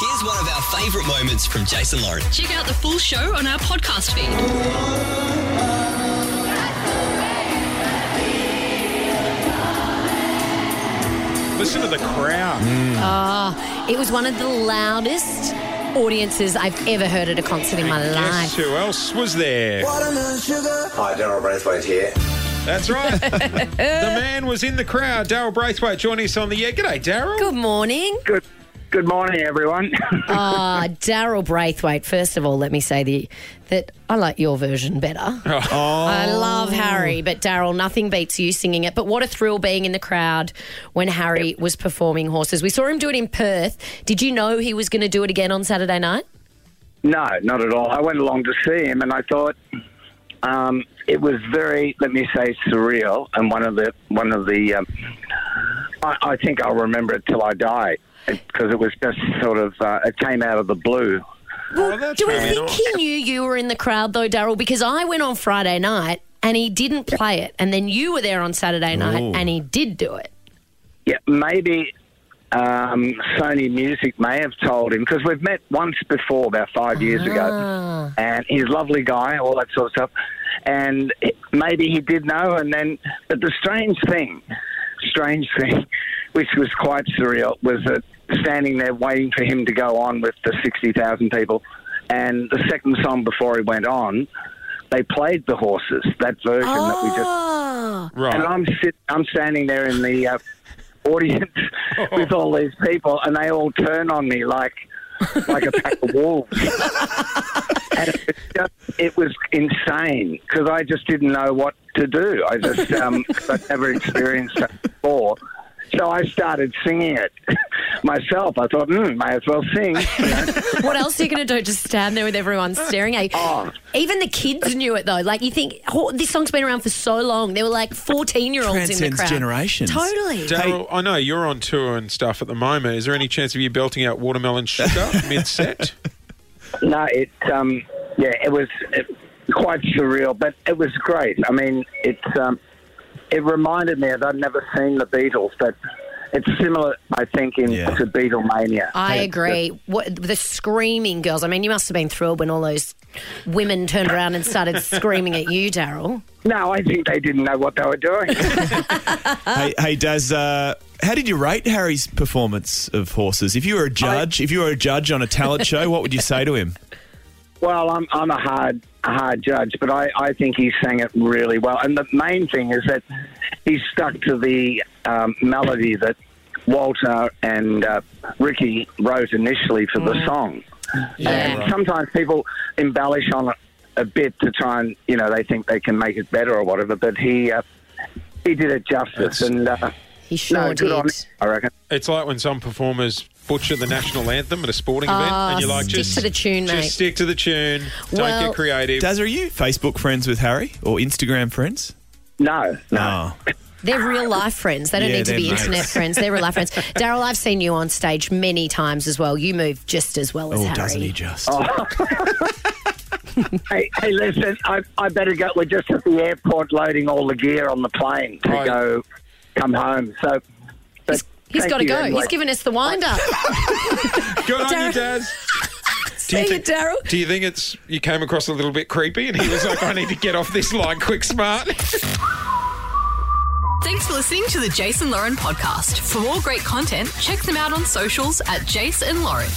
Here's one of our favourite moments from Jason Lauren. Check out the full show on our podcast feed. Listen to the crowd. Oh, it was one of the loudest audiences I've ever heard at a concert in my Guess life. who else was there? Hi, Daryl Braithwaite here. That's right. the man was in the crowd. Daryl Braithwaite joining us on the air. G'day, Daryl. Good morning. Good good morning, everyone. Ah, Daryl Braithwaite. First of all, let me say the, that I like your version better. I love Harry, but Daryl, nothing beats you singing it. But what a thrill being in the crowd when Harry was performing Horses. We saw him do it in Perth. Did you know he was going to do it again on Saturday night? no, not at all. I went along to see him, and I thought um, it was very, let me say, surreal. And one of the one of the, um, I, I think I'll remember it till I die because it was just sort of, uh, it came out of the blue. Oh, Do we fair think he knew you were in the crowd though, Daryl? Because I went on Friday night and he didn't play it, and then you were there on Saturday night Ooh. and he did do it. Yeah, maybe um, Sony Music may have told him because we've met once before about five years Ah. ago, and he's a lovely guy, all that sort of stuff. And maybe he did know, and then. But the strange thing, strange thing, which was quite surreal, was that standing there waiting for him to go on with the sixty thousand people, and the second song before he went on. They played the horses, that version that we just Oh, Right. and I'm sit, I'm standing there in the uh, audience with all these people, and they all turn on me like like a pack of wolves. and it was, just, it was insane because I just didn't know what to do. I just um, 'cause I'd never experienced that before. So I started singing it myself. I thought, hmm, may as well sing. What else are you going to do? Just stand there with everyone staring at you? Oh. Even the kids knew it though. Like you think oh, this song's been around for so long. There were like fourteen-year-olds in the crowd. generations. Totally. Daryl, I know you're on tour and stuff at the moment. Is there any chance of you belting out watermelon sugar mid set? No, it um, yeah, it was uh quite surreal, but it was great. I mean, it's um, it reminded me of I'd never seen the Beatles, but it's similar, I think, in Yeah. to Beatlemania. I agree. What the screaming girls? I mean, you must have been thrilled when all those women turned around and started screaming at you, Daryl. No, I think they didn't know what they were doing. hey, hey, Daz, uh, how did you rate Harry's performance of Horses? If you were a judge, if you were a judge on a talent show, what would you say to him? Well, I'm I'm a hard a hard judge, but I, I think he sang it really well. And the main thing is that he stuck to the um, melody that Walter and uh, Ricky wrote initially for the song. Yeah. And sometimes people embellish on it a bit to try and, you know, they think they can make it better or whatever. But he uh, he did it justice, That's- and uh, He sure no, did. on I reckon. It's like when some performers butcher the national anthem at a sporting event, and you're ah, like, stick just to the tune, just mate. stick to the tune. Don't Well- get creative. Daz, are you Facebook friends with Harry or Instagram friends? No, no. Oh, They're real life friends. They don't Yeah, need to they're be mates. internet friends. They're real life friends. Daryl, I've seen you on stage many times as well. You move just as well as oh Harry. doesn't he just? Oh. Hey, hey, listen, I, I better go. We're just at the airport loading all the gear on the plane to Right. go come home. So, but He's thank got to you go. anyway. He's given us the wind up. Good on you, Daryl- Daz. See you, think, Daryl. do you think it's you came across a little bit creepy, and he was like, "I need to get off this line quick, smart." Thanks for listening to the Jason Lauren podcast. For more great content, check them out on socials at Jason Lauren.